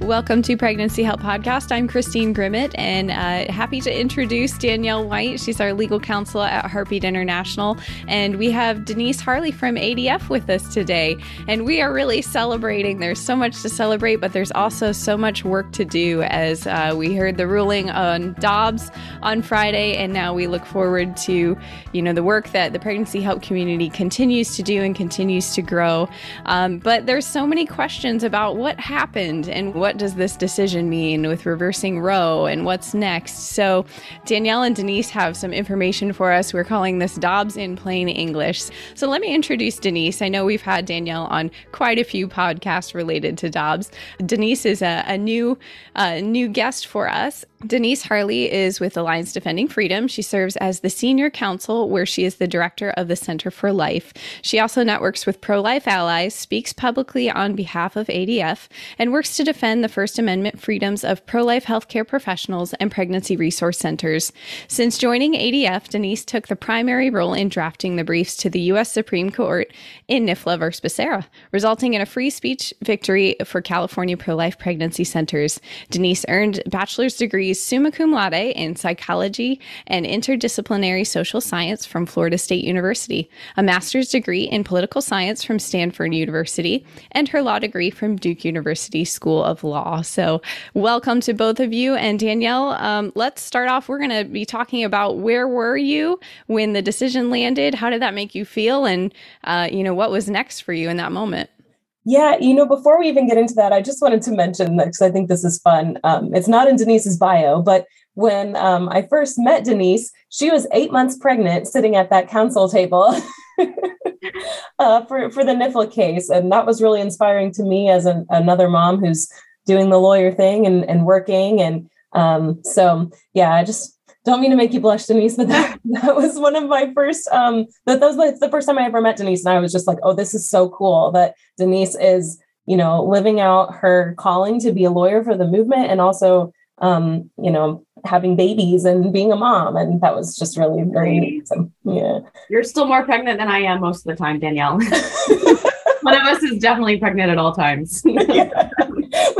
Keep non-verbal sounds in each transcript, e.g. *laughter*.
Welcome to Pregnancy Help Podcast. I'm Christine Grimmett and uh, happy to introduce Danielle White. She's our legal counsel at Heartbeat International. And we have Denise Harle from ADF with us today. And we are really celebrating. There's so much to celebrate, but there's also so much work to do as uh, we heard the ruling on Dobbs on Friday. And now we look forward to, you know, the work that the pregnancy help community continues to do and continues to grow. Um, but there's so many questions about what happened and what what does this decision mean with reversing Roe and what's next? So, Danielle and Denise have some information for us. We're calling this Dobbs in plain English. So, let me introduce Denise. I know we've had Danielle on quite a few podcasts related to Dobbs. Denise is a, a new, uh, new guest for us. Denise Harle is with Alliance Defending Freedom. She serves as the senior counsel, where she is the director of the Center for Life. She also networks with pro life allies, speaks publicly on behalf of ADF, and works to defend the First Amendment freedoms of pro life healthcare professionals and pregnancy resource centers. Since joining ADF, Denise took the primary role in drafting the briefs to the U.S. Supreme Court in NIFLA versus Becerra, resulting in a free speech victory for California pro life pregnancy centers. Denise earned bachelor's degrees summa cum laude in psychology and interdisciplinary social science from Florida State University, a master's degree in political science from Stanford University, and her law degree from Duke University School of Law. So, welcome to both of you. And Danielle, um, let's start off. We're going to be talking about where were you when the decision landed? How did that make you feel? And, uh, you know, what was next for you in that moment? Yeah, you know, before we even get into that, I just wanted to mention that because I think this is fun. Um, it's not in Denise's bio, but when um, I first met Denise, she was eight months pregnant, sitting at that counsel table *laughs* uh, for for the NIFLA case, and that was really inspiring to me as an, another mom who's doing the lawyer thing and, and working. And um, so, yeah, I just don't mean to make you blush, Denise, but *laughs* that, that was one of my first. Um, that, that was the first time I ever met Denise, and I was just like, "Oh, this is so cool that Denise is, you know, living out her calling to be a lawyer for the movement, and also, um, you know, having babies and being a mom." And that was just really, very awesome. Yeah, you're still more pregnant than I am most of the time, Danielle. *laughs* one of us is definitely pregnant at all times. *laughs* yeah,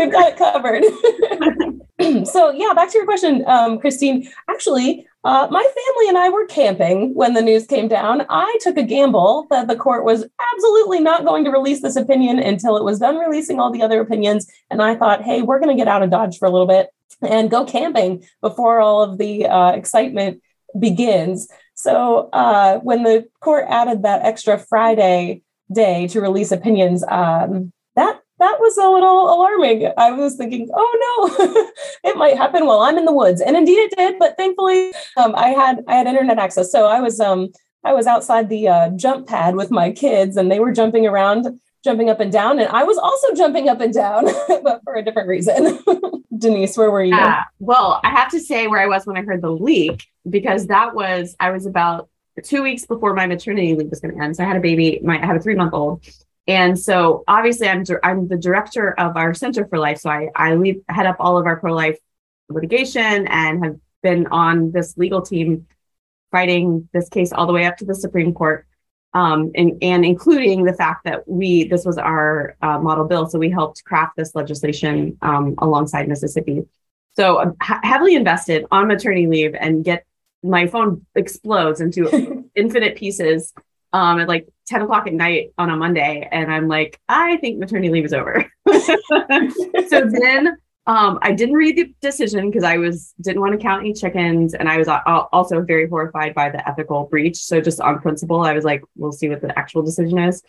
we've got it covered. *laughs* so yeah, back to your question, um, Christine. Actually, uh, my family and I were camping when the news came down. I took a gamble that the court was absolutely not going to release this opinion until it was done releasing all the other opinions. And I thought, hey, we're going to get out of Dodge for a little bit and go camping before all of the uh, excitement begins. So uh, when the court added that extra Friday day to release opinions, um, that was a little alarming. I was thinking, oh no, *laughs* it might happen while I'm in the woods, and indeed it did. But thankfully, um, I had I had internet access, so I was um, I was outside the uh, jump pad with my kids, and they were jumping around, jumping up and down, and I was also jumping up and down, *laughs* but for a different reason. *laughs* Denise, where were you? Uh, well, I have to say where I was when I heard the leak because that was I was about two weeks before my maternity leave was going to end. So I had a baby. My I had a three month old and so obviously I'm, I'm the director of our Center for Life. So I, I lead, head up all of our pro-life litigation and have been on this legal team fighting this case all the way up to the Supreme Court. Um, and, and including the fact that we, this was our uh, model bill. So we helped craft this legislation um, alongside Mississippi. So I'm heavily invested on maternity leave and get my phone explodes into *laughs* infinite pieces um, at like 10 o'clock at night on a Monday. And I'm like, I think maternity leave is over. *laughs* so then um, I didn't read the decision because I was didn't want to count any chickens, and I was also very horrified by the ethical breach. So just on principle, I was like, we'll see what the actual decision is.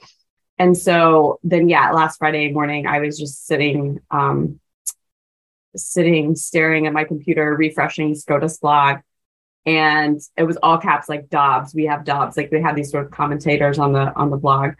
And so then, yeah, last Friday morning, I was just sitting, um, sitting, staring at my computer, refreshing SCOTUS blog, and it was all caps like Dobbs. We have Dobbs, like they have these sort of commentators on the on the blog,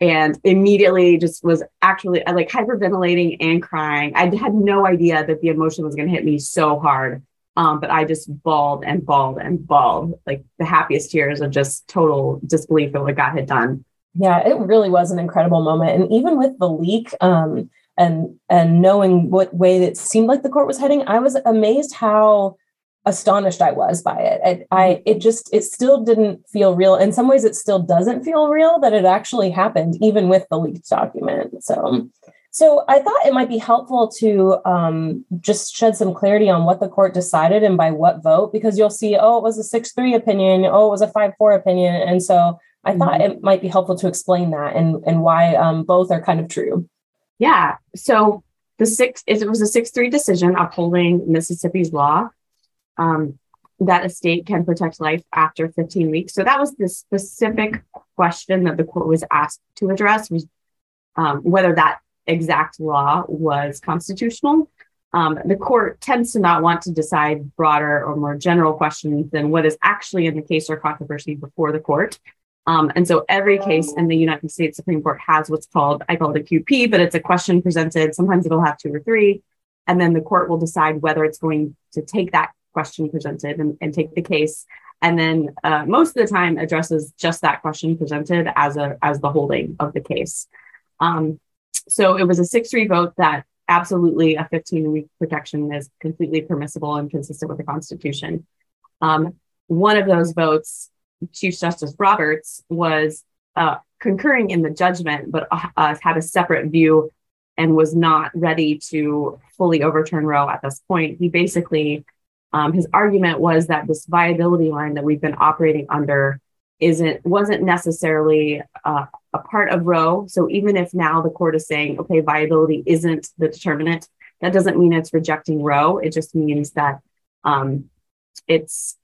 and immediately just was actually like hyperventilating and crying. I had no idea that the emotion was going to hit me so hard, um, but I just bawled and bawled and bawled, like the happiest tears of just total disbelief at what God had done. Yeah, it really was an incredible moment, and even with the leak. Um, and and knowing what way it seemed like the court was heading, I was amazed how astonished I was by it. I, I, mm-hmm. it just it still didn't feel real. In some ways, it still doesn't feel real that it actually happened, even with the leaked document. So So I thought it might be helpful to um, just shed some clarity on what the court decided and by what vote, because you'll see, oh, it was a 6 3 opinion, oh, it was a 5 4 opinion. And so I mm-hmm. thought it might be helpful to explain that and, and why um, both are kind of true. Yeah. So the six, it was a 6 3 decision upholding Mississippi's law um, that a state can protect life after 15 weeks. So that was the specific question that the court was asked to address was um, whether that exact law was constitutional. Um, the court tends to not want to decide broader or more general questions than what is actually in the case or controversy before the court. Um, and so every case in the United States Supreme Court has what's called, I call it a QP, but it's a question presented. Sometimes it'll have two or three. And then the court will decide whether it's going to take that question presented and, and take the case. And then uh, most of the time addresses just that question presented as a as the holding of the case. Um, so it was a 6-3 vote that absolutely a 15-week protection is completely permissible and consistent with the Constitution. Um, one of those votes Chief Justice Roberts was uh, concurring in the judgment, but uh, had a separate view and was not ready to fully overturn Roe at this point. He basically, um, his argument was that this viability line that we've been operating under isn't wasn't necessarily uh, a part of Roe. So even if now the court is saying, okay, viability isn't the determinant, that doesn't mean it's rejecting Roe. It just means that um, it's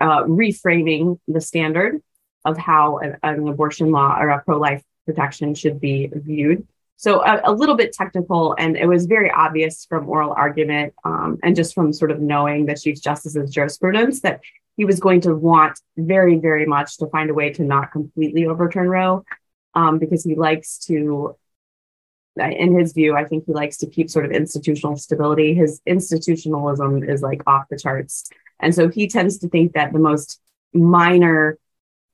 uh, reframing the standard of how an, an abortion law or a pro life protection should be viewed. So a, a, little bit technical, and it was very obvious from oral argument um, and just from sort of knowing the Chief Justice's jurisprudence that he was going to want very, very much to find a way to not completely overturn Roe um, because he likes to, in his view, I think he likes to keep sort of institutional stability. His institutionalism is like off the charts. And so he tends to think that the most minor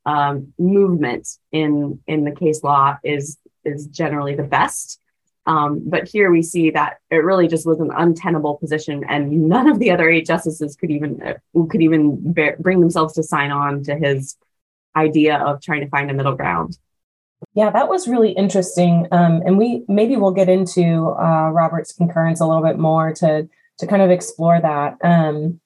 um, movement in in the case law is is generally the best. Um, but here we see that it really just was an untenable position, and none of the other eight justices could even uh, could even bear, bring themselves to sign on to his idea of trying to find a middle ground. Yeah, that was really interesting, um, and we maybe we'll get into uh, Roberts' concurrence a little bit more to to kind of explore that. Um,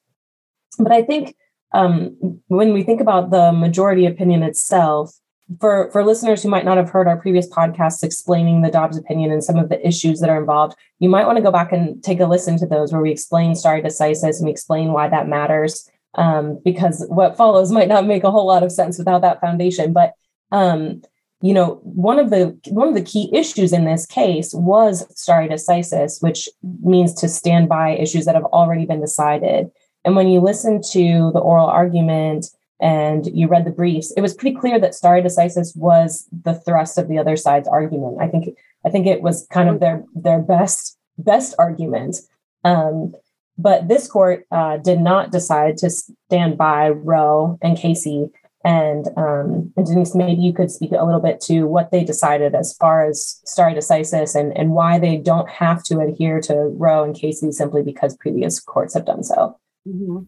but I think um, when we think about the majority opinion itself, for, for listeners who might not have heard our previous podcasts explaining the Dobbs opinion and some of the issues that are involved, you might want to go back and take a listen to those where we explain stare decisis and we explain why that matters. Um, because what follows might not make a whole lot of sense without that foundation. But um, you know, one of the one of the key issues in this case was stare decisis, which means to stand by issues that have already been decided. And when you listen to the oral argument and you read the briefs, it was pretty clear that stare decisis was the thrust of the other side's argument. I think I think it was kind of their their best best argument. Um, but this court uh, did not decide to stand by Roe and Casey. And, um, and Denise, maybe you could speak a little bit to what they decided as far as stare decisis and, and why they don't have to adhere to Roe and Casey simply because previous courts have done so. Mm-hmm.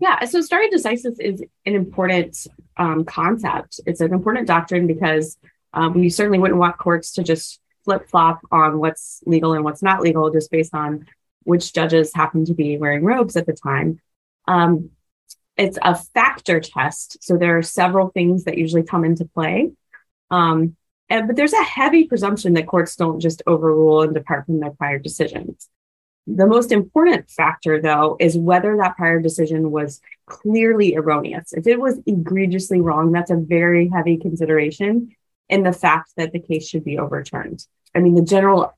Yeah, so stare decisis is an important um, concept. It's an important doctrine because um, we certainly wouldn't want courts to just flip flop on what's legal and what's not legal just based on which judges happen to be wearing robes at the time. Um, it's a factor test. So there are several things that usually come into play. Um, and, but there's a heavy presumption that courts don't just overrule and depart from their prior decisions. The most important factor, though, is whether that prior decision was clearly erroneous. If it was egregiously wrong, that's a very heavy consideration in the fact that the case should be overturned. I mean, the general,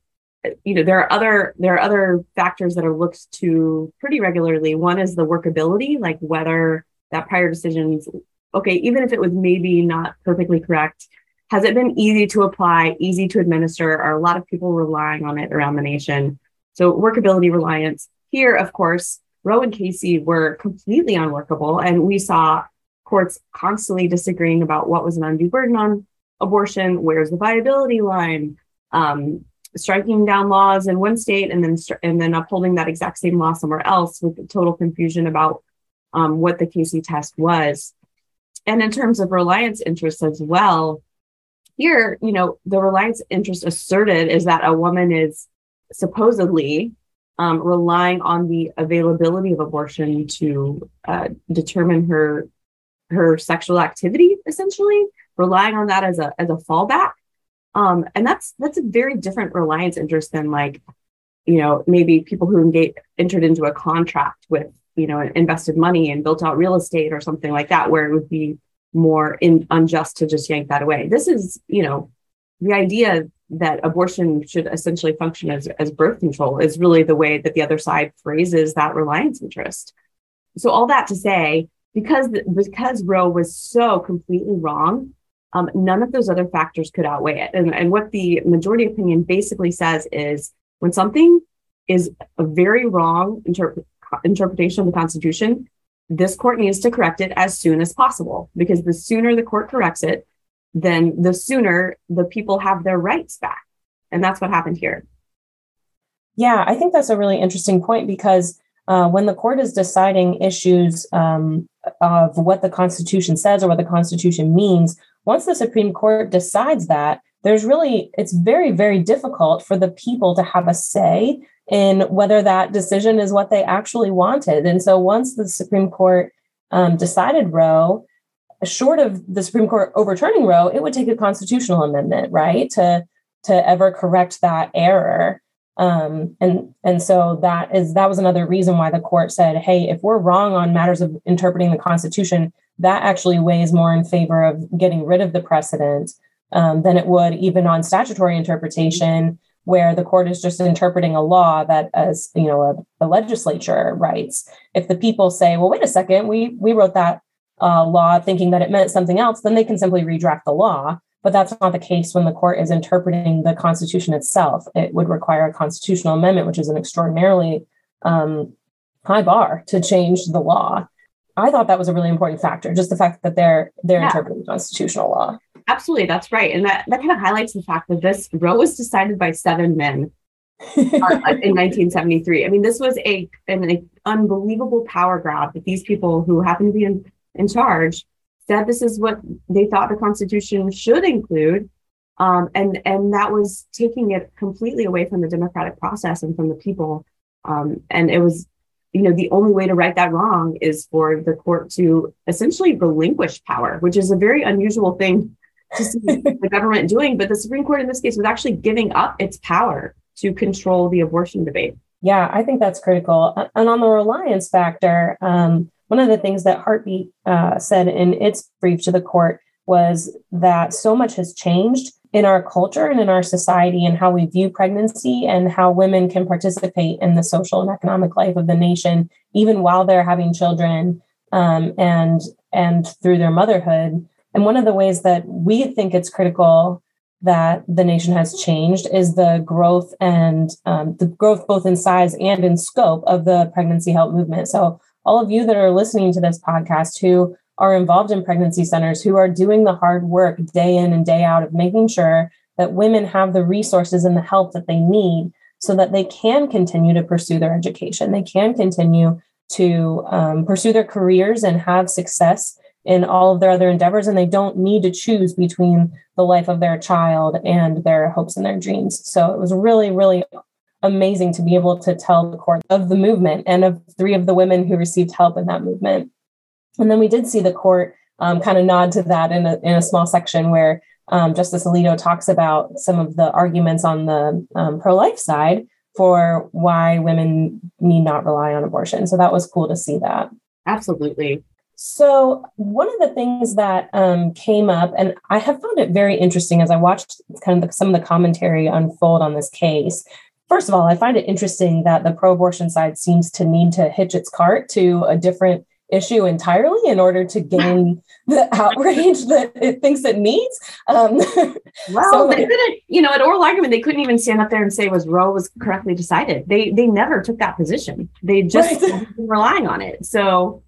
you know, there are other there are other factors that are looked to pretty regularly. One is the workability, like whether that prior decision's okay, even if it was maybe not perfectly correct, has it been easy to apply, easy to administer? Are a lot of people relying on it around the nation? So workability reliance. Here, of course, Roe and Casey were completely unworkable. And we saw courts constantly disagreeing about what was an undue burden on abortion, where's the viability line, um, striking down laws in one state and then and then upholding that exact same law somewhere else with total confusion about um, what the Casey test was. And in terms of reliance interests as well, here, you know, the reliance interest asserted is that a woman is supposedly um, relying on the availability of abortion to uh, determine her her sexual activity, essentially relying on that as a as a fallback. Um, and that's that's a very different reliance interest than like, you know, maybe people who engage, entered into a contract with you know invested money and built out real estate or something like that, where it would be more in, unjust to just yank that away. This is, you know, the idea that abortion should essentially function as, as birth control is really the way that the other side phrases that reliance interest. So all that to say, because because Roe was so completely wrong, um, none of those other factors could outweigh it. And, and what the majority opinion basically says is when something is a very wrong interp- interpretation of the Constitution, this court needs to correct it as soon as possible because the sooner the court corrects it, then the sooner the people have their rights back. And that's what happened here. Yeah, I think that's a really interesting point because uh, when the court is deciding issues um, of what the Constitution says or what the Constitution means, once the Supreme Court decides that, there's really, it's very, very difficult for the people to have a say in whether that decision is what they actually wanted. And so once the Supreme Court um, decided Roe, short of the Supreme Court overturning Roe, it would take a constitutional amendment, right, to to ever correct that error. Um, and and so that is that was another reason why the court said, hey, if we're wrong on matters of interpreting the Constitution, that actually weighs more in favor of getting rid of the precedent um, than it would even on statutory interpretation where the court is just interpreting a law that as you know a, a legislature writes if the people say well wait a second we we wrote that uh, law thinking that it meant something else then they can simply redraft the law. But that's not the case when the court is interpreting the constitution itself. It would require a constitutional amendment which is an extraordinarily um, high bar to change the law. I thought that was a really important factor just the fact that they're they're yeah. interpreting constitutional law. Absolutely, that's right, and that that kind of highlights the fact that this Roe was decided by seven men *laughs* in 1973. I mean, this was a an, an unbelievable power grab that these people who happen to be in in charge said this is what they thought the Constitution should include, um, and and that was taking it completely away from the democratic process and from the people. Um, and it was, you know, the only way to right that wrong is for the court to essentially relinquish power, which is a very unusual thing to see *laughs* the government doing. But the Supreme Court in this case was actually giving up its power to control the abortion debate. Yeah, I think that's critical. And on the reliance factor, um, one of the things that Heartbeat uh, said in its brief to the court was that so much has changed in our culture and in our society and how we view pregnancy and how women can participate in the social and economic life of the nation even while they're having children um, and and through their motherhood and one of the ways that we think it's critical that the nation has changed is the growth and um, the growth both in size and in scope of the pregnancy help movement. So, all of you that are listening to this podcast who are involved in pregnancy centers, who are doing the hard work day in and day out of making sure that women have the resources and the help that they need so that they can continue to pursue their education, they can continue to um, pursue their careers and have success in all of their other endeavors and they don't need to choose between the life of their child and their hopes and their dreams. So it was really really amazing to be able to tell the court of the movement and of three of the women who received help in that movement. And then we did see the court um, kind of nod to that in a, in a small section where um, justice alito talks about some of the arguments on the um, pro-life side for why women need not rely on abortion. So that was cool to see that. Absolutely. So, one of the things that um, came up, and I have found it very interesting as I watched kind of the, some of the commentary unfold on this case. First of all, I find it interesting that the pro abortion side seems to need to hitch its cart to a different issue entirely in order to gain *laughs* the outrage *laughs* that it thinks it needs. Um, *laughs* well, so, they couldn't, you know, at oral argument, they couldn't even stand up there and say was Roe was correctly decided. They they never took that position. They just right. relying on it. So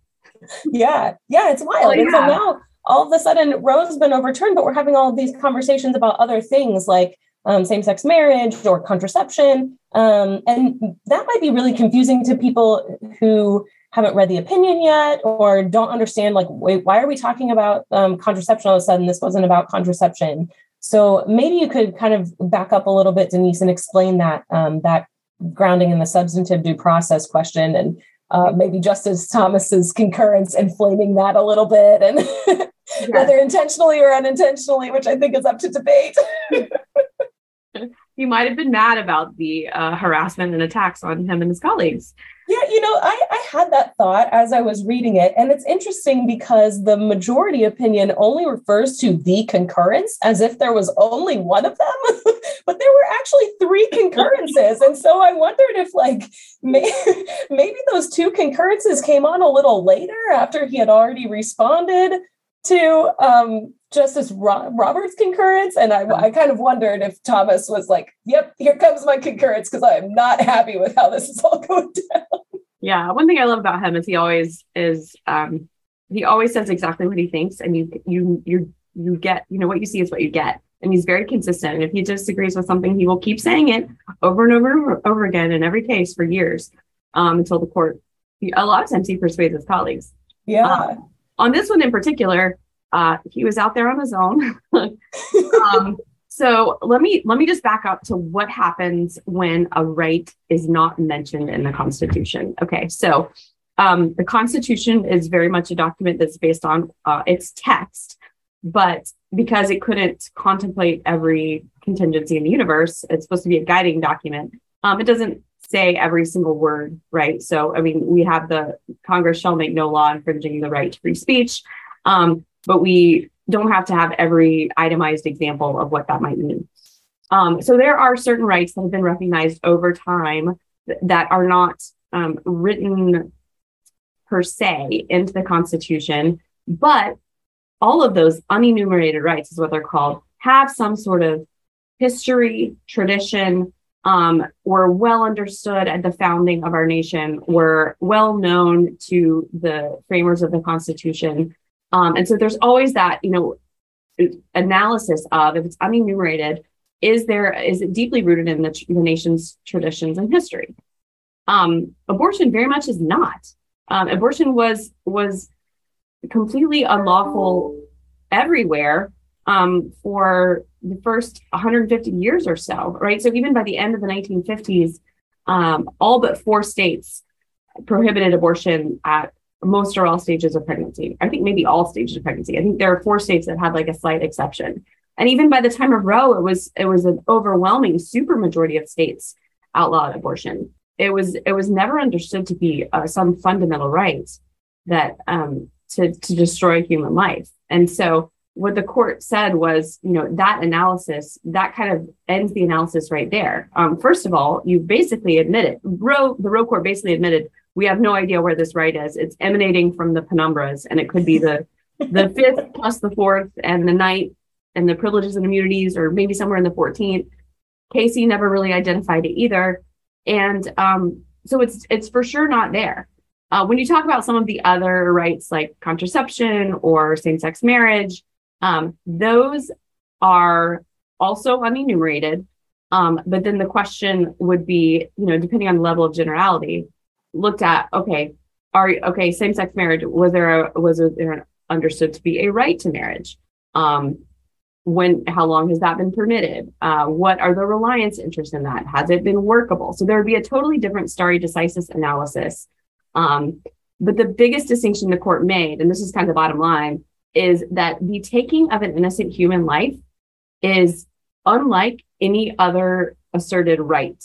yeah, yeah, it's wild. Oh, yeah. And so now all of a sudden Roe's been overturned, but we're having all these conversations about other things like um, same-sex marriage or contraception. Um, and that might be really confusing to people who haven't read the opinion yet or don't understand like wait why are we talking about um, contraception all of a sudden this wasn't about contraception So maybe you could kind of back up a little bit, Denise, and explain that um, that grounding in the substantive due process question and uh, maybe Justice Thomas's concurrence inflaming that a little bit and *laughs* yes. whether intentionally or unintentionally, which I think is up to debate. *laughs* *laughs* he might have been mad about the uh, harassment and attacks on him and his colleagues. Yeah, you know, I, I had that thought as I was reading it. And it's interesting because the majority opinion only refers to the concurrence as if there was only one of them. *laughs* but there were actually three concurrences. And so I wondered if, like, may, *laughs* maybe those two concurrences came on a little later after he had already responded to um, Justice Roberts' concurrence. And I, I kind of wondered if Thomas was like, yep, here comes my concurrence because I am not happy with how this is all going *laughs* down. Yeah. One thing I love about him is he always is, um, he always says exactly what he thinks. And you, you, you, you get, you know, what you see is what you get. And he's very consistent. And if he disagrees with something, he will keep saying it over and over and over, over again in every case for years um, until the court, a lot of times he persuades his colleagues. Yeah. Uh, on this one in particular, uh, he was out there on his own. *laughs* um, so let me let me just back up to what happens when a right is not mentioned in the Constitution. Okay, so um, the Constitution is very much a document that's based on uh, its text, but because it couldn't contemplate every contingency in the universe, it's supposed to be a guiding document. Um, it doesn't say every single word, right? So, I mean, we have the Congress shall make no law infringing the right to free speech. Um, but we don't have to have every itemized example of what that might mean. Um, so there are certain rights that have been recognized over time th- that are not um, written per se into the Constitution, but all of those unenumerated rights is what they're called have some sort of history, tradition, um, were well understood at the founding of our nation, were well known to the framers of the Constitution, um, and so there's always that, you know, analysis of if it's unenumerated, is there is it deeply rooted in the, the nation's traditions and history? Um, abortion very much is not. Um, abortion was was completely unlawful everywhere um, for the first 150 years or so, right? So even by the end of the 1950s, um, all but four states prohibited abortion at most or all stages of pregnancy. I think maybe all stages of pregnancy. I think there are four states that had like a slight exception. And even by the time of Roe, it was it was an overwhelming super majority of states outlawed abortion. It was it was never understood to be uh, some fundamental right that um, to to destroy human life. And so what the court said was, you know, that analysis that kind of ends the analysis right there. Um, first of all, you basically admitted Roe the Roe court basically admitted we have no idea where this right is. It's emanating from the penumbras, and it could be the the *laughs* fifth plus the fourth and the ninth and the privileges and immunities, or maybe somewhere in the 14th. Casey never really identified it either. And um, so it's it's for sure not there. Uh, when you talk about some of the other rights like contraception or same-sex marriage, um, those are also unenumerated. Um, but then the question would be, you know, depending on the level of generality, looked at okay are okay same-sex marriage was there a, was there understood to be a right to marriage? Um when how long has that been permitted? Uh, what are the reliance interests in that? Has it been workable? So there would be a totally different stare decisis analysis. Um, but the biggest distinction the court made and this is kind of the bottom line is that the taking of an innocent human life is unlike any other asserted right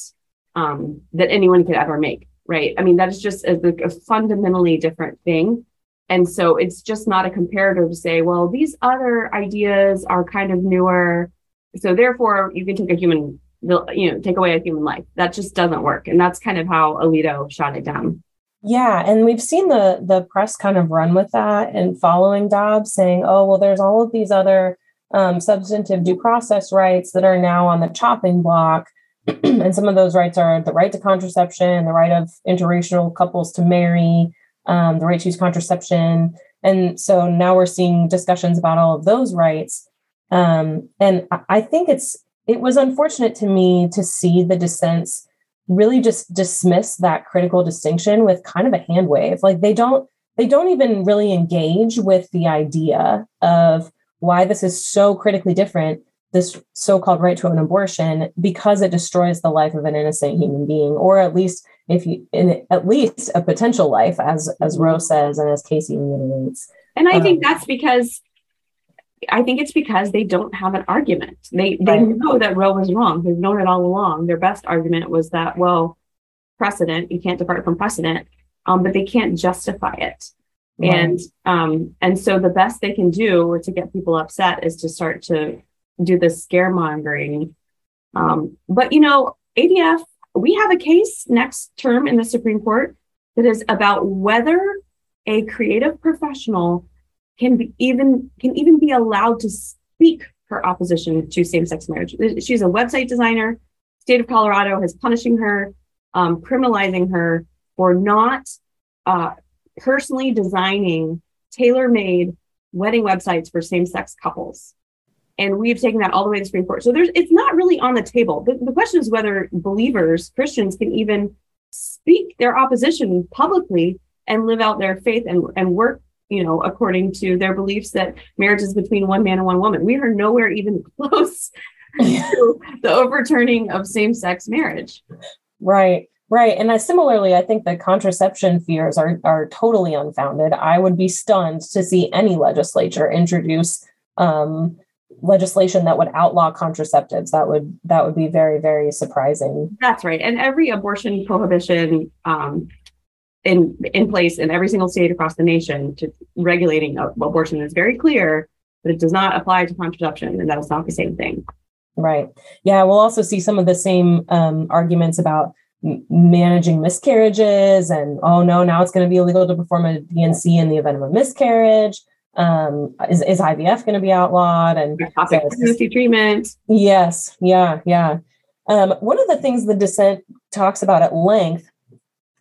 um, that anyone could ever make right? I mean, that is just a, a fundamentally different thing. And so it's just not a comparator to say, well, these other ideas are kind of newer. So therefore, you can take a human, you know, take away a human life. That just doesn't work. And that's kind of how Alito shot it down. Yeah, and we've seen the the press kind of run with that and following Dobbs, saying, "Oh, well, there's all of these other um, substantive due process rights that are now on the chopping block." *clears throat* and some of those rights are the right to contraception, the right of interracial couples to marry, um, the right to use contraception. And so now we're seeing discussions about all of those rights. Um, and I think it's it was unfortunate to me to see the dissents really just dismiss that critical distinction with kind of a hand wave. Like they don't they don't even really engage with the idea of why this is so critically different this so-called right to an abortion because it destroys the life of an innocent human being or at least if you in at least a potential life as as rose says and as casey reiterates and i um, think that's because i think it's because they don't have an argument they they right. know that roe was wrong they've known it all along their best argument was that well precedent you can't depart from precedent um, but they can't justify it right. and um, and so the best they can do to get people upset is to start to do this scaremongering. Um, but you know, ADF, we have a case next term in the Supreme Court that is about whether a creative professional can be even can even be allowed to speak her opposition to same-sex marriage. She's a website designer. State of Colorado is punishing her, um, criminalizing her for not uh, personally designing tailor-made wedding websites for same-sex couples and we've taken that all the way to the Supreme Court. So there's it's not really on the table. The, the question is whether believers, Christians, can even speak their opposition publicly and live out their faith and, and work, you know, according to their beliefs that marriage is between one man and one woman. We are nowhere even *laughs* close to *laughs* the overturning of same-sex marriage. Right. Right. And I, similarly, I think that contraception fears are, are totally unfounded. I would be stunned to see any legislature introduce um, legislation that would outlaw contraceptives that would that would be very very surprising that's right and every abortion prohibition um, in in place in every single state across the nation to regulating abortion is very clear but it does not apply to contraception and that is not the same thing right yeah we'll also see some of the same um, arguments about managing miscarriages and oh no now it's going to be illegal to perform a D&C in the event of a miscarriage um, is, is IVF going to be outlawed? And pregnancy treatment. Yes, yeah, yeah. Um, one of the things the dissent talks about at length,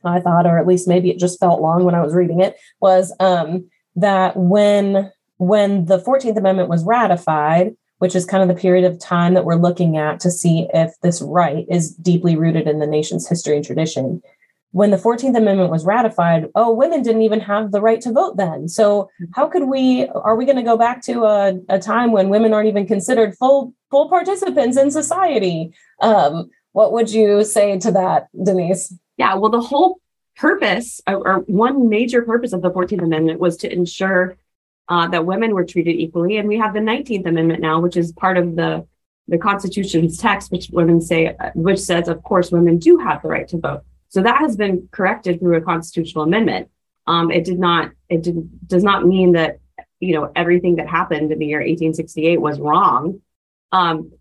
I thought, or at least maybe it just felt long when I was reading it, was um, that when when the Fourteenth Amendment was ratified, which is kind of the period of time that we're looking at to see if this right is deeply rooted in the nation's history and tradition. When the 14th amendment was ratified oh women didn't even have the right to vote then. So how could we are we going to go back to a, a time when women aren't even considered full full participants in society? Um, what would you say to that denise yeah well the whole purpose or, or one major purpose of the 14th amendment was to ensure uh, that women were treated equally and we have the 19th amendment now which is part of the the constitution's text which women say which says of course women do have the right to vote so that has been corrected through a constitutional amendment. Um, it did not, it did, does not mean that, you know, everything that happened in the year 1868 was wrong. Um,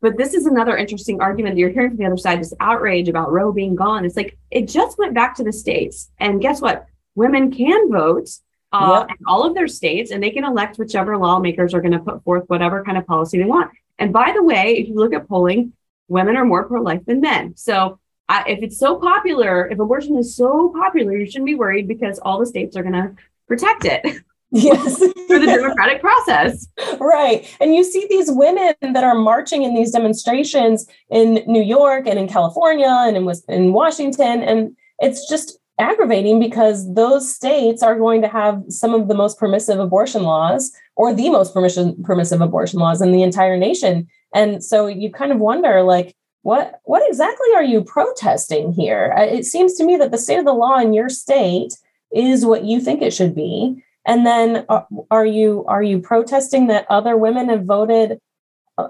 but this is another interesting argument that you're hearing from the other side, this outrage about Roe being gone. It's like, it just went back to the states. And guess what? Women can vote uh, yep. in all of their states and they can elect whichever lawmakers are going to put forth whatever kind of policy they want. And by the way, if you look at polling, women are more pro life than men. So I, if it's so popular, if abortion is so popular, you shouldn't be worried because all the states are going to protect it. *laughs* Yes. *laughs* through the democratic process. *laughs* Right. And you see these women that are marching in these demonstrations in New York and in California and in, in Washington. And it's just aggravating because those states are going to have some of the most permissive abortion laws or the most permission, permissive abortion laws in the entire nation. And so you kind of wonder like, what what exactly are you protesting here uh, it seems to me that the state of the law in your state is what you think it should be and then are, uh, are you are you protesting that other women have voted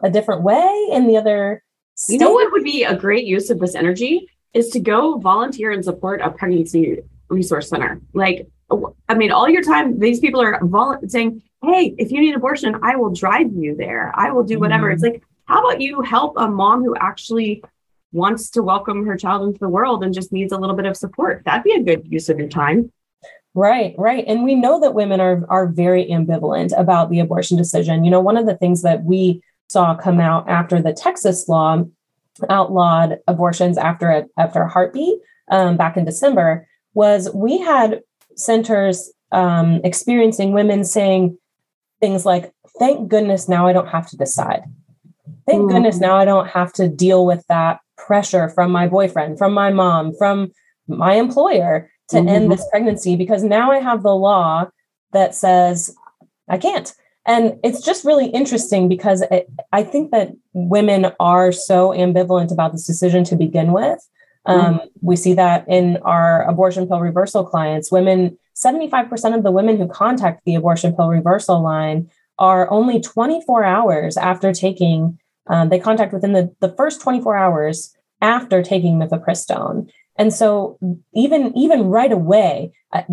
a different way in the other state? you know what would be a great use of this energy is to go volunteer and support a pregnancy resource center like i mean all your time these people are vol- saying hey if you need abortion i will drive you there i will do whatever mm-hmm. it's like how about you help a mom who actually wants to welcome her child into the world and just needs a little bit of support? That'd be a good use of your time. Right, right. And we know that women are are very ambivalent about the abortion decision. You know, one of the things that we saw come out after the Texas law outlawed abortions after a, after a heartbeat um, back in December was we had centers um, experiencing women saying things like, "Thank goodness now I don't have to decide." thank mm. goodness now I don't have to deal with that pressure from my boyfriend, from my mom, from my employer to mm-hmm. end this pregnancy because now I have the law that says I can't. And it's just really interesting because it, I think that women are so ambivalent about this decision to begin with. Um, mm. We see that in our abortion pill reversal clients. Women, 75% of the women who contact the abortion pill reversal line are only 24 hours after taking, um, they contact within the, the first 24 hours after taking mifepristone. And so even even right away, uh,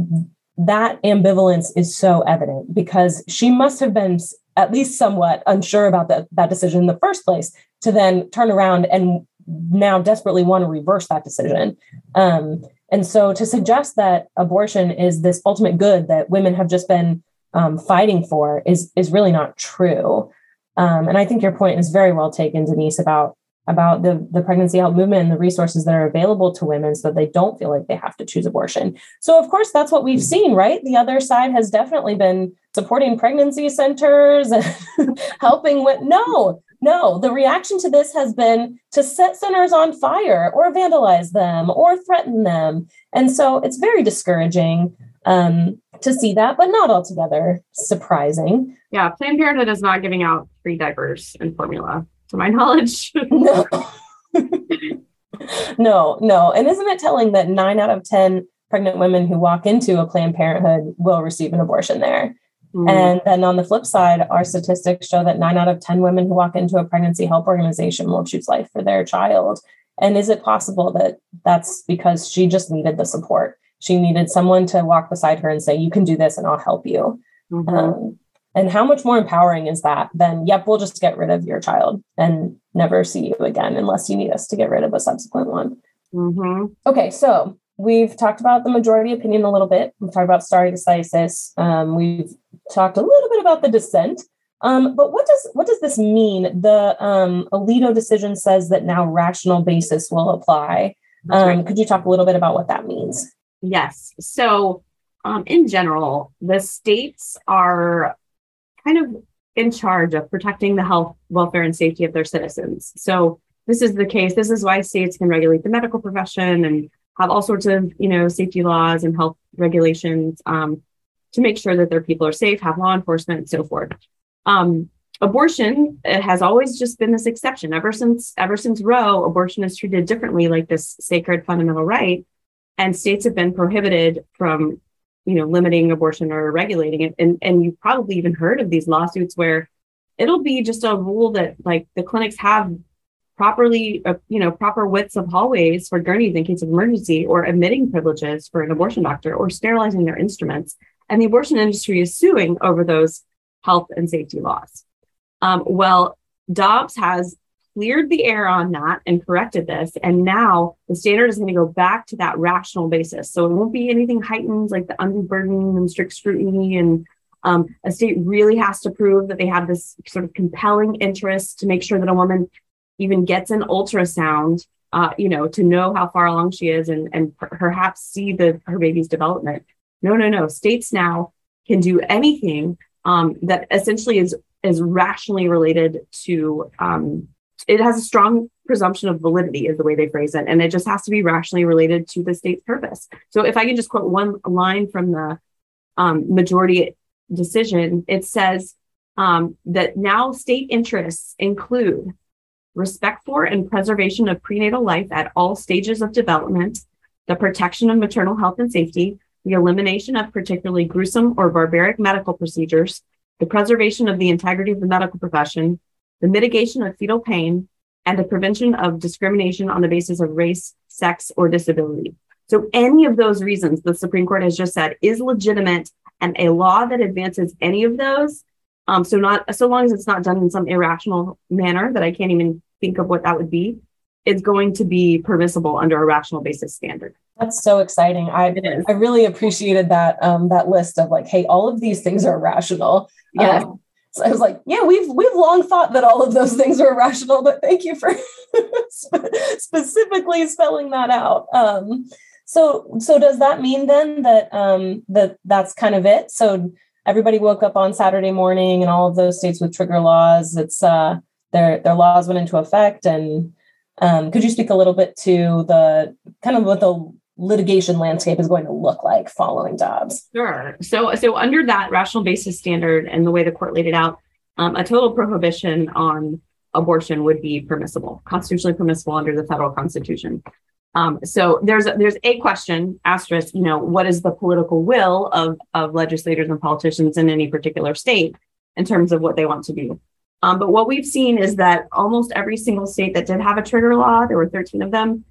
that ambivalence is so evident because she must have been at least somewhat unsure about that, that decision in the first place to then turn around and now desperately want to reverse that decision. Um, and so to suggest that abortion is this ultimate good that women have just been um, fighting for is is really not true. Um, and I think your point is very well taken, Denise, about about the, the pregnancy help movement and the resources that are available to women so that they don't feel like they have to choose abortion. So, of course, that's what we've seen, right? The other side has definitely been supporting pregnancy centers and *laughs* helping with. No, no, the reaction to this has been to set centers on fire or vandalize them or threaten them. And so it's very discouraging um, to see that, but not altogether surprising. Yeah, Planned Parenthood is not giving out free diapers and formula to my knowledge. no. *laughs* no, no. And isn't it telling that nine out of 10 pregnant women who walk into a Planned Parenthood will receive an abortion there? Mm. And then on the flip side, our statistics show that nine out of 10 women who walk into a pregnancy help organization will choose life for their child. And is it possible that that's because she just needed the support? She needed someone to walk beside her and say, You can do this and I'll help you. Mm-hmm. Um, and how much more empowering is that than, yep, we'll just get rid of your child and never see you again unless you need us to get rid of a subsequent one. Mm-hmm. Okay, so we've talked about the majority opinion a little bit. We've talked about stare decisis. Um, we've talked a little bit about the dissent. Um, but what does what does this mean? The um, Alito decision says that now rational basis will apply. Um, right. Could you talk a little bit about what that means? Yes. So, um, in general, the states are kind of in charge of protecting the health, welfare, and safety of their citizens. So this is the case. This is why states can regulate the medical profession and have all sorts of you know safety laws and health regulations um, to make sure that their people are safe, have law enforcement, and so forth. Um, abortion has always just been this exception. Ever since ever since Roe, abortion is treated differently, like this sacred fundamental right, and states have been prohibited from you know limiting abortion or regulating it. And and you've probably even heard of these lawsuits where it'll be just a rule that like the clinics have properly uh, you know proper widths of hallways for gurneys in case of emergency or admitting privileges for an abortion doctor or sterilizing their instruments. And the abortion industry is suing over those health and safety laws. Um, well dobbs has cleared the air on that and corrected this. And now the standard is going to go back to that rational basis. So it won't be anything heightened like the undue burden and strict scrutiny. And um, a state really has to prove that they have this sort of compelling interest to make sure that a woman even gets an ultrasound, uh, you know, to know how far along she is and, and perhaps see the her baby's development. No, no, no. States now can do anything um, that essentially is is rationally related to um, it has a strong presumption of validity is the way they phrase it. And it just has to be rationally related to the state's purpose. So if i can just quote one line from the um, majority decision it says um, that now state interests include respect for and preservation of prenatal life at all stages of development the protection of maternal health and safety the elimination of particularly gruesome or barbaric medical procedures the preservation of the integrity of the medical profession the mitigation of fetal pain, and the prevention of discrimination on the basis of race, sex, or disability. So, any of those reasons the Supreme Court has just said is legitimate, and a law that advances any of those, um, so not so long as it's not done in some irrational manner that I can't even think of what that would be, is going to be permissible under a rational basis standard. That's so exciting. I I really appreciated that um, that list of like, hey, all of these things are rational. Yeah. Um, so I was like, yeah, we've we've long thought that all of those things were rational, but thank you for *laughs* specifically spelling that out. Um, so so does that mean then that um, that that's kind of it? So everybody woke up on Saturday morning, and all of those states with trigger laws, it's uh, their their laws went into effect. And um, could you speak a little bit to the kind of what the litigation landscape is going to look like following Dobbs. Sure. So, so under that rational basis standard and the way the court laid it out, um, a total prohibition on abortion would be permissible, constitutionally permissible under the federal constitution. Um, so there's a, there's a question asterisk. You know, what is the political will of of legislators and politicians in any particular state in terms of what they want to do? Um, but what we've seen is that almost every single state that did have a trigger law, there were 13 of them,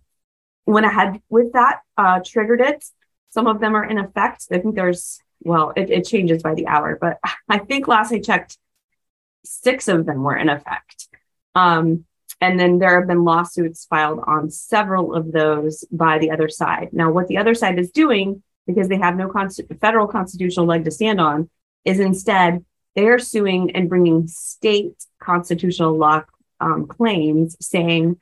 went ahead with that, uh, triggered it. Some of them are in effect. I think there's, well, it, it changes by the hour, but *laughs* I think last I checked, six of them were in effect. Um, and then there have been lawsuits filed on several of those by the other side. Now, what the other side is doing, because they have no const- federal constitutional leg to stand on, is instead they are suing and bringing state constitutional law um, claims saying,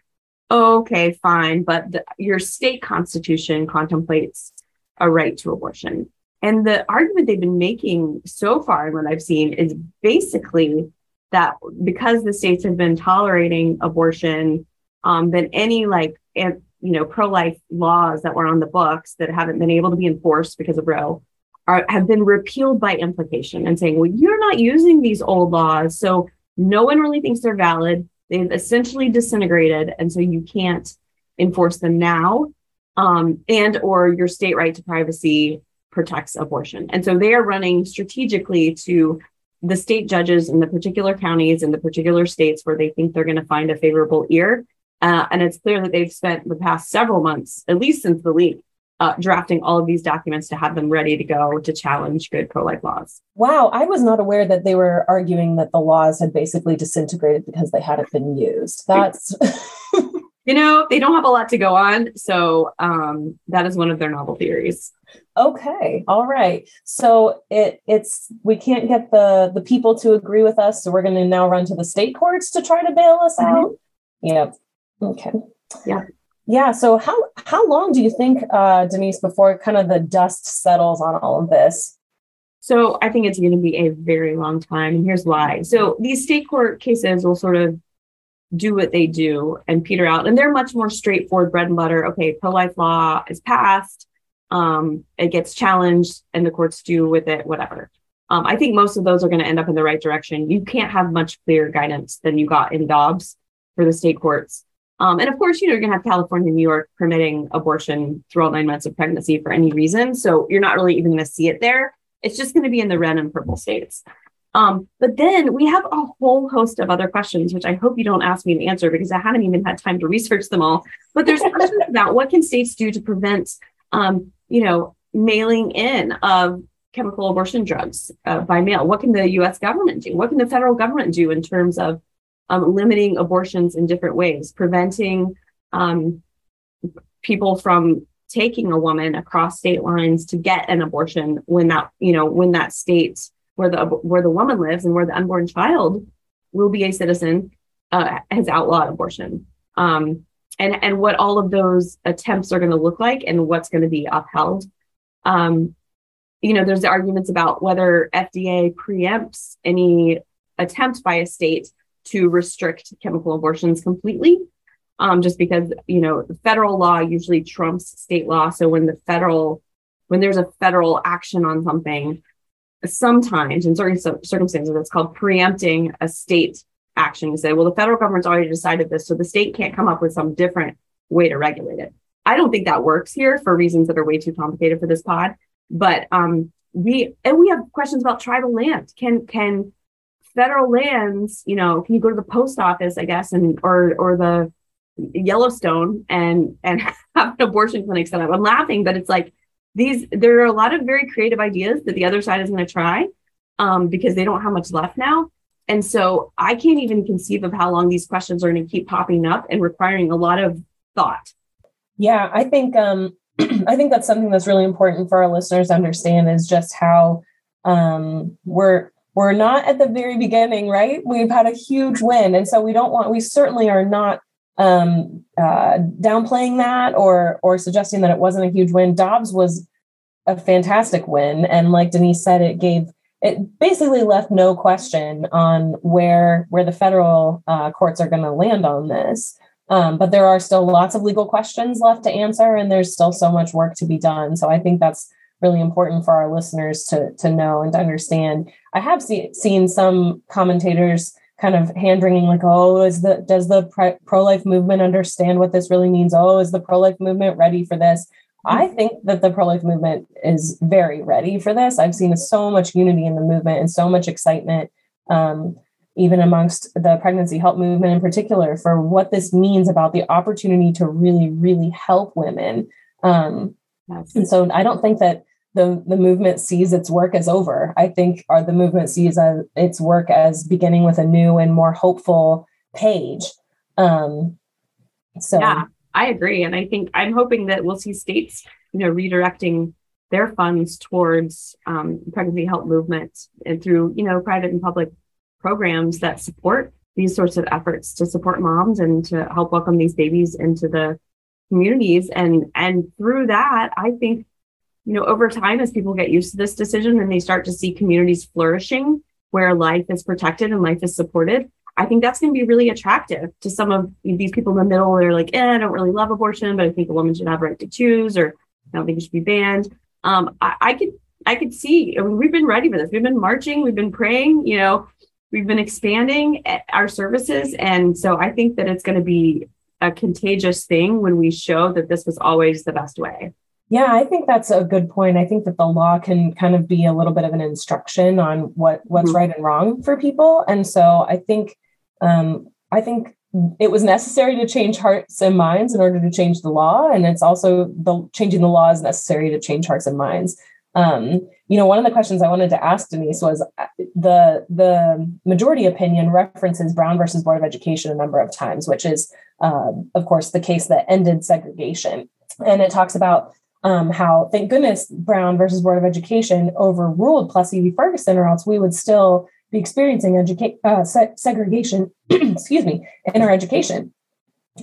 okay, fine, but the, your state constitution contemplates a right to abortion. And the argument they've been making so far, and what I've seen, is basically that because the states have been tolerating abortion, um, then any like you know pro-life laws that were on the books that haven't been able to be enforced because of Roe are have been repealed by implication and saying, well, you're not using these old laws, so no one really thinks they're valid. They've essentially disintegrated, and so you can't enforce them now. Um, and or your state right to privacy protects abortion. And so they are running strategically to the state judges in the particular counties in the particular states where they think they're going to find a favorable ear. Uh, and it's clear that they've spent the past several months, at least since the leak, uh, drafting all of these documents to have them ready to go to challenge good pro life laws. Wow, I was not aware that they were arguing that the laws had basically disintegrated because they hadn't been used. That's. *laughs* you know, they don't have a lot to go on. So um, that is one of their novel theories. Okay. All right. So it it's we can't get the the people to agree with us, so we're going to now run to the state courts to try to bail us mm-hmm. out. Yep. Okay. Yeah. Yeah. So how how long do you think, uh, Denise, before kind of the dust settles on all of this? So I think it's going to be a very long time, and here's why. So these state court cases will sort of do what they do and peter out, and they're much more straightforward, bread and butter. Okay, pro life law is passed um, it gets challenged and the courts do with it whatever. Um, I think most of those are going to end up in the right direction. You can't have much clearer guidance than you got in Dobbs for the state courts. Um, and of course, you know, you're going to have California and New York permitting abortion throughout nine months of pregnancy for any reason. So you're not really even going to see it there. It's just going to be in the red and purple states. Um, but then we have a whole host of other questions, which I hope you don't ask me to answer because I haven't even had time to research them all. But there's questions *laughs* about what can states do to prevent um, you know, mailing in of chemical abortion drugs uh, by mail? What can the US government do? What can the federal government do in terms of um, limiting abortions in different ways, preventing um, people from taking a woman across state lines to get an abortion when that, you know, when that state where the where the woman lives and where the unborn child will be a citizen uh, has outlawed abortion. Um, and and what all of those attempts are going to look like and what's going to be upheld. Um, you know, there's arguments about whether FDA preempts any attempt by a state to restrict chemical abortions completely. Um, just because you know federal law usually trumps state law. So when the federal when there's a federal action on something, sometimes in certain circumstances, it's called preempting a state action to say, well, the federal government's already decided this, so the state can't come up with some different way to regulate it. I don't think that works here for reasons that are way too complicated for this pod. But um, we and we have questions about tribal land. Can can federal lands, you know, can you go to the post office, I guess, and or or the Yellowstone and and *laughs* have an abortion clinic set up? I'm laughing, but it's like these. There are a lot of very creative ideas that the other side is going to try um, because they don't have much left now. And so I can't even conceive of how long these questions are going to keep popping up and requiring a lot of thought. Yeah, I think um, *clears throat* I think that's something that's really important for our listeners to understand is just how um, we're we're not at the very beginning, right? We've had a huge win, and so we don't want. We certainly are not um, uh, downplaying that or or suggesting that it wasn't a huge win. Dobbs was a fantastic win, and like Denise said, it gave it basically left no question on where where the federal uh, courts are going to land on this. Um, but there are still lots of legal questions left to answer, and there's still so much work to be done. So I think that's really important for our listeners to, to know and to understand. I have see, seen some commentators kind of hand wringing, like, oh, is the does the pro life movement understand what this really means? Oh, is the pro life movement ready for this? I mm-hmm. think that the pro life movement is very ready for this. I've seen so much unity in the movement and so much excitement. Um, even amongst the pregnancy help movement in particular, for what this means about the opportunity to really, really help women. Um, yes. And so I don't think that the, the movement sees its work as over. I think or the movement sees its work as beginning with a new and more hopeful page. Um, so yeah, I agree. And I think I'm hoping that we'll see states, you know, redirecting their funds towards um, pregnancy help movement and through, you know, private and public programs that support these sorts of efforts to support moms and to help welcome these babies into the communities and and through that i think you know over time as people get used to this decision and they start to see communities flourishing where life is protected and life is supported i think that's going to be really attractive to some of these people in the middle they're like eh, i don't really love abortion but i think a woman should have a right to choose or i don't think it should be banned um, I, I could i could see I mean, we've been ready for this we've been marching we've been praying you know we've been expanding our services. And so I think that it's going to be a contagious thing when we show that this was always the best way. Yeah, I think that's a good point. I think that the law can kind of be a little bit of an instruction on what what's mm-hmm. right and wrong for people. And so I think um, I think it was necessary to change hearts and minds in order to change the law, and it's also the changing the law is necessary to change hearts and minds. Um, you know, one of the questions I wanted to ask Denise was uh, the the majority opinion references Brown versus Board of Education a number of times, which is, uh, of course, the case that ended segregation, and it talks about um, how, thank goodness, Brown versus Board of Education overruled Plessy v. Ferguson, or else we would still be experiencing educa- uh, se- segregation, *clears throat* excuse me, in our education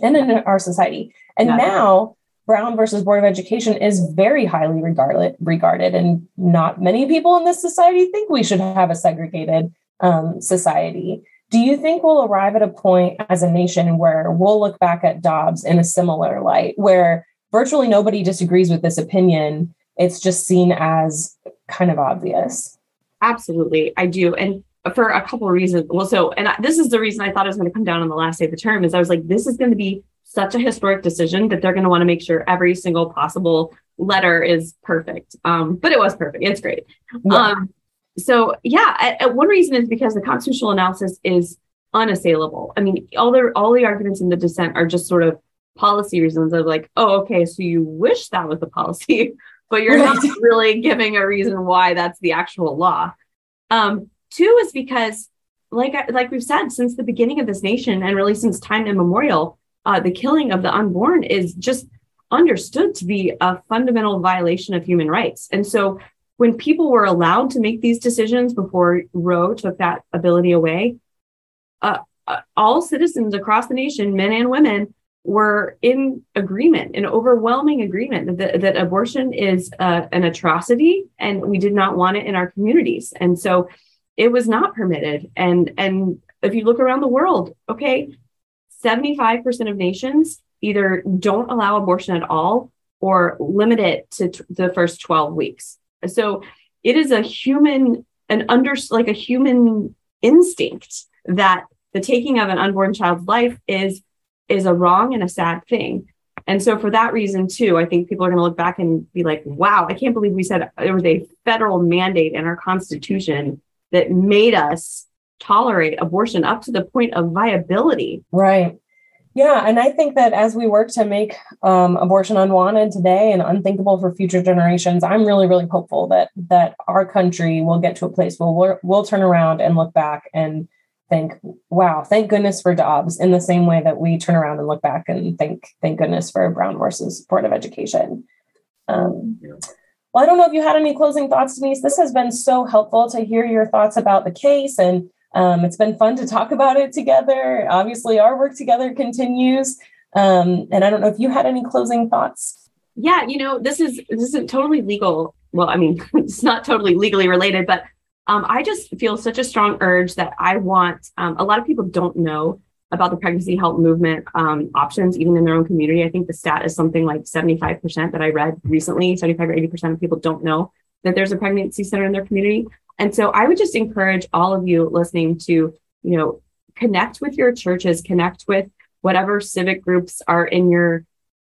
and in our society. And yeah. now Brown versus Board of Education is very highly regarded, regarded, and not many people in this society think we should have a segregated um, society. Do you think we'll arrive at a point as a nation where we'll look back at Dobbs in a similar light, where virtually nobody disagrees with this opinion? It's just seen as kind of obvious. Absolutely, I do, and for a couple of reasons. Well, so and I, this is the reason I thought it was going to come down on the last day of the term is I was like, this is going to be such a historic decision that they're going to want to make sure every single possible letter is perfect. Um, but it was perfect. It's great. Yeah. Um, so yeah, one reason is because the constitutional analysis is unassailable. I mean, all the all the arguments in the dissent are just sort of policy reasons of like, oh, okay, so you wish that was the policy, *laughs* but you're right. not really giving a reason why that's the actual law. Um, two is because, like like we've said, since the beginning of this nation and really since time immemorial, uh, the killing of the unborn is just understood to be a fundamental violation of human rights. And so when people were allowed to make these decisions before Roe took that ability away, uh, uh, all citizens across the nation, men and women, were in agreement, an overwhelming agreement that, that abortion is uh, an atrocity and we did not want it in our communities. And so it was not permitted. And, and if you look around the world, okay, 75% of nations either don't allow abortion at all or limit it to t- the first 12 weeks. So it is a human, an under like a human instinct that the taking of an unborn child's life is is a wrong and a sad thing. And so for that reason too, I think people are going to look back and be like, wow, I can't believe we said there was a federal mandate in our constitution that made us tolerate abortion up to the point of viability. Right. Yeah, and I think that as we work to make um, abortion unwanted today and unthinkable for future generations, I'm really, really hopeful that that our country will get to a place where we'll, we'll turn around and look back and think, "Wow, thank goodness for Dobbs." In the same way that we turn around and look back and think, "Thank goodness for Brown versus Board of Education." Um, well, I don't know if you had any closing thoughts, Denise. This has been so helpful to hear your thoughts about the case and um, it's been fun to talk about it together. Obviously, our work together continues. Um, and I don't know if you had any closing thoughts. Yeah, you know, this is this isn't totally legal. Well, I mean, *laughs* it's not totally legally related, but um, I just feel such a strong urge that I want. Um, a lot of people don't know about the pregnancy help movement um, options, even in their own community. I think the stat is something like 75% that I read recently, 75 or 80% of people don't know that there's a pregnancy center in their community. And so I would just encourage all of you listening to, you know, connect with your churches, connect with whatever civic groups are in your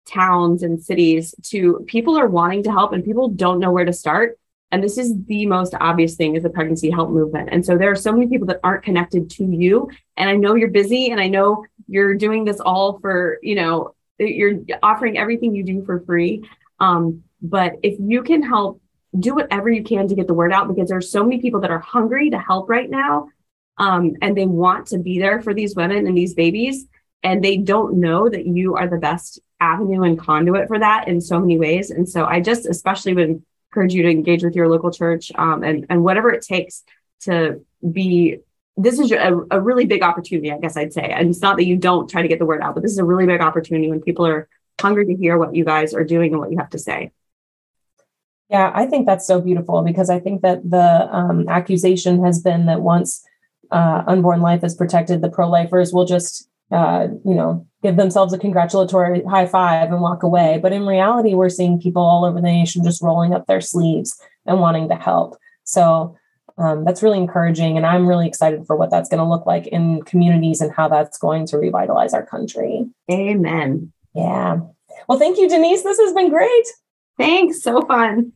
towns and cities to people are wanting to help and people don't know where to start. And this is the most obvious thing is the pregnancy help movement. And so there are so many people that aren't connected to you. And I know you're busy and I know you're doing this all for, you know, you're offering everything you do for free. Um, but if you can help do whatever you can to get the word out because there's so many people that are hungry to help right now. Um, and they want to be there for these women and these babies. And they don't know that you are the best avenue and conduit for that in so many ways. And so I just especially would encourage you to engage with your local church um, and, and whatever it takes to be this is a, a really big opportunity, I guess I'd say. And it's not that you don't try to get the word out, but this is a really big opportunity when people are hungry to hear what you guys are doing and what you have to say. Yeah, I think that's so beautiful because I think that the um, accusation has been that once uh, unborn life is protected, the pro lifers will just, uh, you know, give themselves a congratulatory high five and walk away. But in reality, we're seeing people all over the nation just rolling up their sleeves and wanting to help. So um, that's really encouraging. And I'm really excited for what that's going to look like in communities and how that's going to revitalize our country. Amen. Yeah. Well, thank you, Denise. This has been great. Thanks. So fun.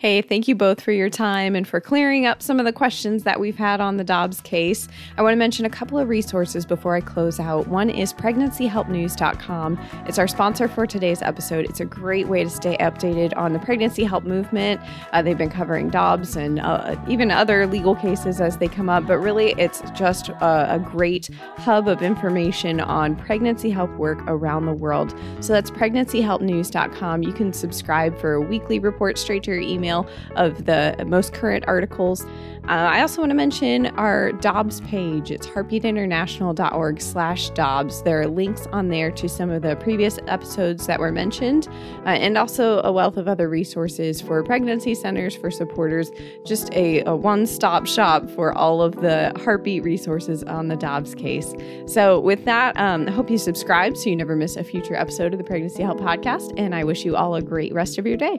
Hey, thank you both for your time and for clearing up some of the questions that we've had on the Dobbs case. I want to mention a couple of resources before I close out. One is pregnancyhelpnews.com. It's our sponsor for today's episode. It's a great way to stay updated on the pregnancy help movement. Uh, they've been covering Dobbs and uh, even other legal cases as they come up, but really it's just a, a great hub of information on pregnancy help work around the world. So that's pregnancyhelpnews.com. You can subscribe for a weekly report straight to your email email of the most current articles. Uh, I also want to mention our Dobbs page. It's heartbeatinternational.org slash Dobbs. There are links on there to some of the previous episodes that were mentioned, uh, and also a wealth of other resources for pregnancy centers, for supporters, just a, a one-stop shop for all of the heartbeat resources on the Dobbs case. So with that, um, I hope you subscribe so you never miss a future episode of the Pregnancy Help Podcast, and I wish you all a great rest of your day.